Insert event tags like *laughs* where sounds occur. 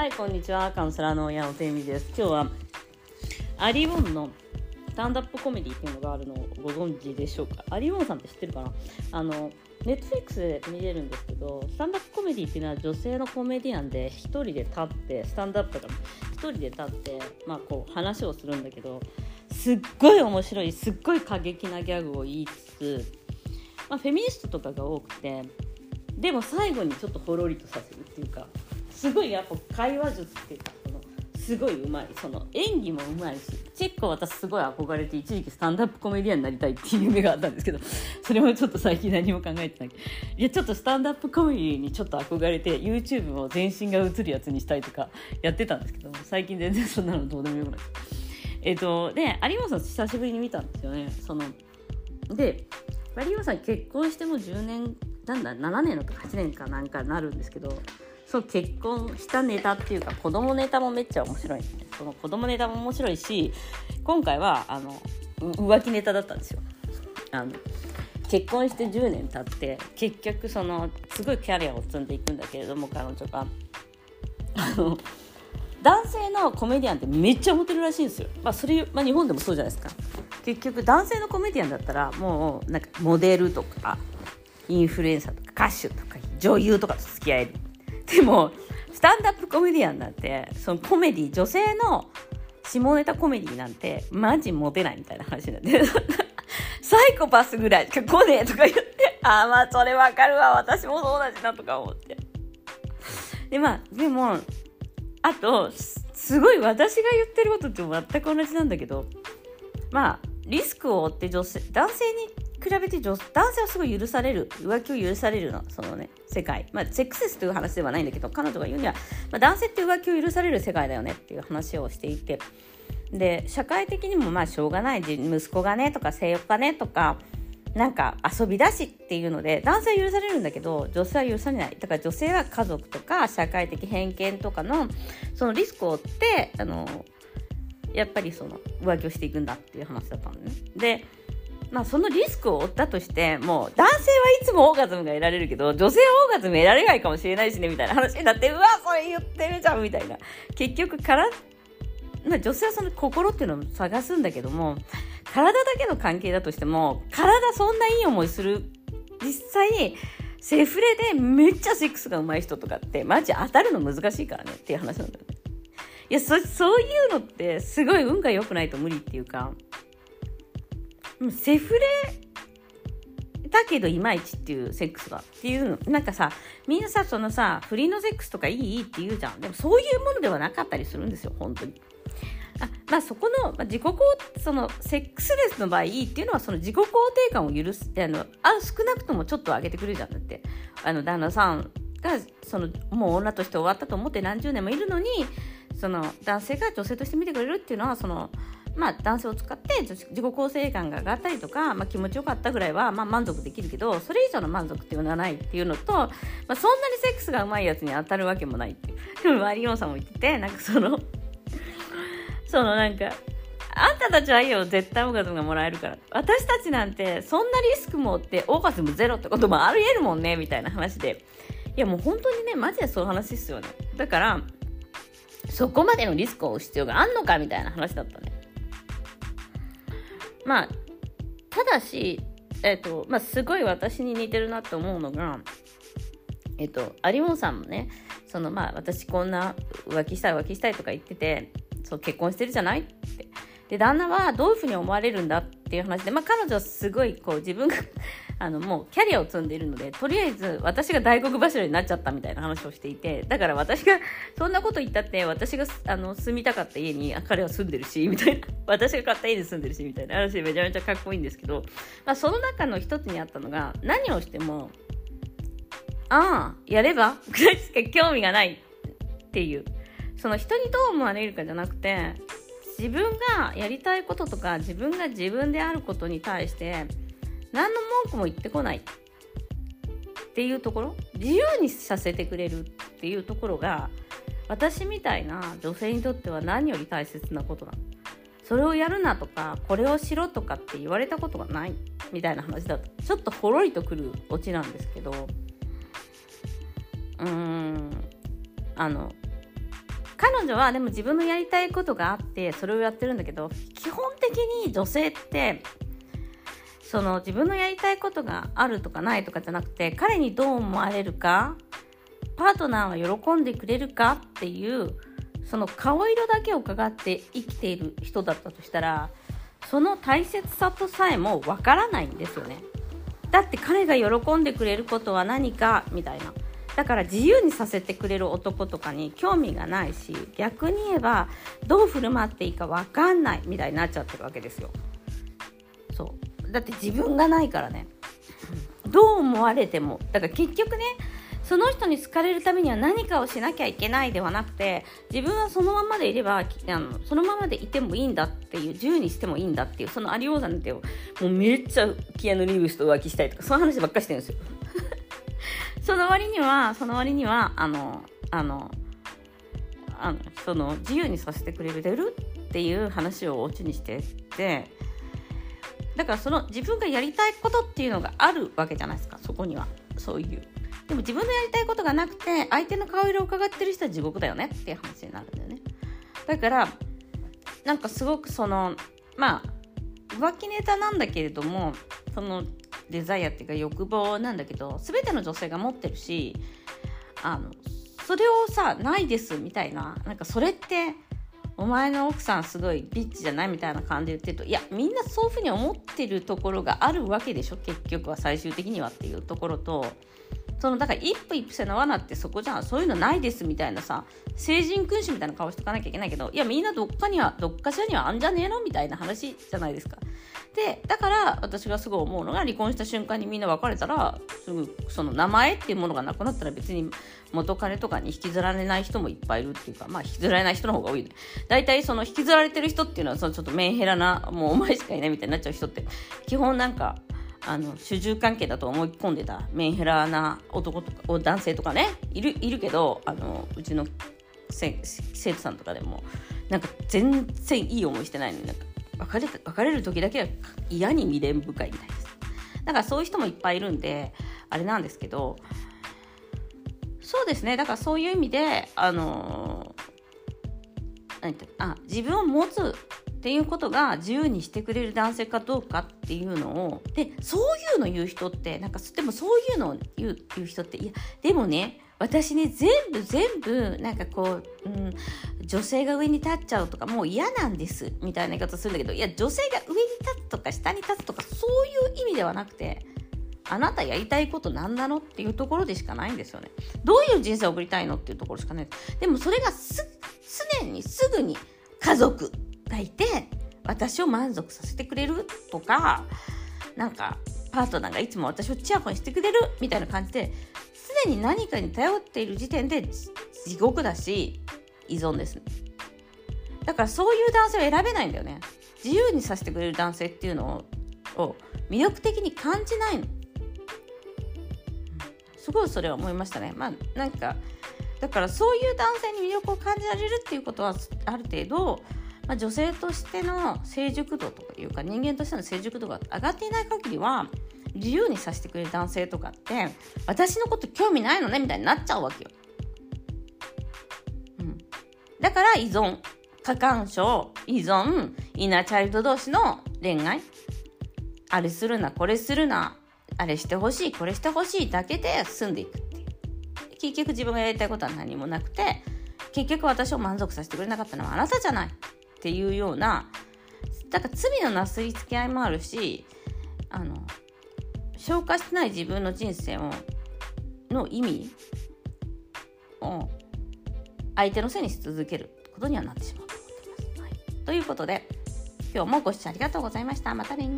はい、こんにちは。カウンセラーの矢野てみです。今日はアリウォンのスタンダップコメディっていうのがあるのをご存知でしょうか？アリウォンさんって知ってるかな？あの、ネットフリックスで見れるんですけど、スタンダップコメディっていうのは女性のコメディアンで一人で立って、スタンダップだから一人で立って、まあこう話をするんだけど、すっごい面白い、すっごい過激なギャグを言いつつ、まあ、フェミニストとかが多くて、でも最後にちょっとほろりとさせるっていうかすごいやっぱ会話術っていうかそのすごいうまいその演技もうまいし結構私すごい憧れて一時期スタンダップコメディアンになりたいっていう夢があったんですけど *laughs* それもちょっと最近何も考えてない。いやちょっとスタンダップコメディにちょっと憧れて YouTube を全身が映るやつにしたいとかやってたんですけど最近全然そんなのどうでもよくない。えっ、とで有本さん久しぶりに見たんですよね。そので有本さん結婚しても10年なんだ7年のか8年かなんかなるんですけどそう結婚したネタっていうか子供ネタもめっちゃ面白い。ねその子供ネタも面白いし今回はあの浮気ネタだったんですよ。あの結婚して10年経って結局そのすごいキャリアを積んでいくんだけれども彼女が。あの男性のコメディアンってめっちゃモテるらしいんですよ、まあ、それ、まあ、日本でもそうじゃないですか。結局男性のコメディアンだったらもうなんかモデルとかインフルエンサーとか歌手とか女優とかと付き合える。でもスタンダップコメディアンなんてそのコメディ女性の下ネタコメディなんてマジモテないみたいな話になって *laughs* サイコパスぐらいしか来ねえとか言ってああまあそれわかるわ私もそうだしなとか思って。でまあでもあとすごい私が言ってることって全く同じなんだけどまあリスクを負って女性男性に比べて女男性はすごい許される浮気を許されるのそのね世界。まあセックセスという話ではないんだけど彼女が言うには、まあ、男性って浮気を許される世界だよねっていう話をしていて。で社会的にもまあしょうがない息子がねとか性欲がねとかなんか遊びだしっていうので男性は許されるんだけど女性は許されない。だから女性は家族とか社会的偏見とかのそのリスクを負ってあのやっぱりその浮気をしていくんだっていう話だったのね。でまあ、そのリスクを負ったとしてもう男性はいつもオーガズムが得られるけど女性はオーガズム得られないかもしれないしねみたいな話になってうわそれ言ってるじゃんみたいな。結局からまあ、女性はその心っていうのを探すんだけども体だけの関係だとしても体そんないい思いする実際セフレでめっちゃセックスが上手い人とかってマジ当たるの難しいからねっていう話なんだよね。いやそそういうのってすごい運が良くないと無理っていうかセフレだけどいまいちっていうセックスが。っていうの。なんかさみんなさそのさ不倫のセックスとかいいって言うじゃん。でもそういうものではなかったりするんですよ本当に。あまあそこの、まあ、自己肯そのセックスレスの場合いいっていうのはその自己肯定感を許すあのあ少なくともちょっと上げてくれるじゃん。だってあの旦那さんがそのもう女として終わったと思って何十年もいるのにその男性が女性として見てくれるっていうのはそのまあ、男性を使って自己肯定感が上がったりとか、まあ、気持ちよかったぐらいは、まあ、満足できるけどそれ以上の満足っていうのはないっていうのと、まあ、そんなにセックスがうまいやつに当たるわけもないっていうでもマリオンさんも言っててなんかその *laughs* そのなんかあんたたちはいいよ絶対オーガズムがもらえるから私たちなんてそんなリスクもってオーガズムゼロってこともありえるもんねみたいな話で。いやもう本当にねマジでそういう話ですよね。だからそこまでのリスクを負う必要があんのかみたいな話だったね。まあ、ただし、えっ、と、まあ、すごい私に似てるなと思うのが、えっ、と、有本さんもね、その、まあ、私こんな浮気したい浮気したいとか言ってて、そう、結婚してるじゃないって。で、旦那はどういうふうに思われるんだっていう話で、まあ、彼女はすごい、こう、自分が *laughs* あの、もうキャリアを積んでいるので、とりあえず私が大黒柱になっちゃったみたいな話をしていて、だから私が、そんなこと言ったって、私が、あの、住みたかった家に、彼は住んでるし、みたいな。*laughs* 私が買った家に住んでるし、みたいな話めちゃめちゃかっこいいんですけど、まあ、その中の一つにあったのが、何をしても、ああ、やればぐらいしか興味がないっていう。その人にどう思われるかじゃなくて、自分がやりたいこととか、自分が自分であることに対して、何の文句も言ってこない。っていうところ？自由にさせてくれるっていうところが私みたいな女性にとっては何より大切なことなの。それをやるなとかこれをしろとかって言われたことがない。みたいな話だと。ちょっとほろりとくるオチなんですけど。うーん。あの彼女はでも自分のやりたいことがあってそれをやってるんだけど基本的に女性ってその自分のやりたいことがあるとかないとかじゃなくて彼にどう思われるかパートナーは喜んでくれるかっていうその顔色だけを伺って生きている人だったとしたらその大切さとさえもわからないんですよね。だって彼が喜んでくれることは何かみたいな。だから自由にさせてくれる男とかに興味がないし逆に言えばどう振る舞っていいか分かんないみたいになっちゃってるわけですよ。そう。だって自分がないからね。どう思われても。だから結局ねその人に好かれるためには何かをしなきゃいけないではなくて自分はそのままでいればあのそのままでいてもいいんだっていう自由にしてもいいんだっていうそのアリオーザンてもうめっちゃキアヌ・リーブスと浮気したいとかそういう話ばっかりしてるんですよ。その割にはその割にはあのあのあのその自由にさせてくれるっていう話をオチにしてってだからその自分がやりたいことっていうのがあるわけじゃないですかそこには。そういう。でも自分のやりたいことがなくて相手の顔色を伺ってる人は地獄だよねっていう話になるんだよね。だからなんかすごくそのまあ浮気ネタなんだけれどもそのデザイアっていうか欲望なんだけど全ての女性が持ってるしあのそれをさないですみたいななんかそれってお前の奥さんすごいビッチじゃないみたいな感じで言ってるといやみんなそういうふうに思ってるところがあるわけでしょ結局は最終的にはっていうところとそのだから一夫一夫制の罠ってそこじゃんそういうのないですみたいなさ成人君子みたいな顔しとかなきゃいけないけどいやみんなどっかにはどっかしらにはあんじゃねえのみたいな話じゃないですか。でだから私がすごい思うのが離婚した瞬間にみんな別れたらすぐその名前っていうものがなくなったら別に元彼とかに引きずられない人もいっぱいいるっていうかまあ引きずられない人の方が多いね。大体その引きずられてる人っていうのはそのちょっとメンヘラなもうお前しかいないみたいになっちゃう人って基本なんかあの主従関係だと思い込んでたメンヘラな男とか男性とかねいるいるけどあのうちの生徒さんとかでもなんか全然いい思いしてないのになんか別れ別れる時だけは嫌に未練深いみたいです。だからそういう人もいっぱいいるんであれなんですけどそうですねだからそういう意味であの何てあ自分を持つっていうことが自由にしてくれる男性かどうかっていうのをでそういうの言う人ってなんかでもそういうのを言う言う人っていやでもね私ね全部全部なんかこう、うん、女性が上に立っちゃうとかもう嫌なんですみたいな言い方するんだけどいや女性が上に立つとか下に立つとかそういう意味ではなくてあなたやりたいこと何なのっていうところでしかないんですよね。どういう人生を送りたいのっていうところしかない。でもそれがす常にすぐに家族がいて私を満足させてくれるとかなんかパートナーがいつも私をチヤホヤしてくれるみたいな感じですでに何かに頼っている時点で地獄だし依存ですね。だからそういう男性を選べないんだよね。自由にさせてくれる男性っていうのを魅力的に感じないの。すごいそれは思いましたね。まあなんかだからそういう男性に魅力を感じられるっていうことはある程度まあ、女性としての成熟度というか人間としての成熟度が上がっていない限りは自由にさせてくれる男性とかって私のこと興味ないのねみたいになっちゃうわけよ。うん、だから依存。過干渉。依存。イナーチャイルド同士の恋愛。あれするなこれするな。あれしてほしい。これしてほしいだけで済んでいくっていう。結局自分がやりたいことは何もなくて結局私を満足させてくれなかったのはあなたじゃない。っていうようなだから罪のなすりつけ合いもあるしあの消化してない自分の人生をの意味を相手のせいにし続けることにはなってしまうと思っています。はい、ということで今日もご視聴ありがとうございました。またね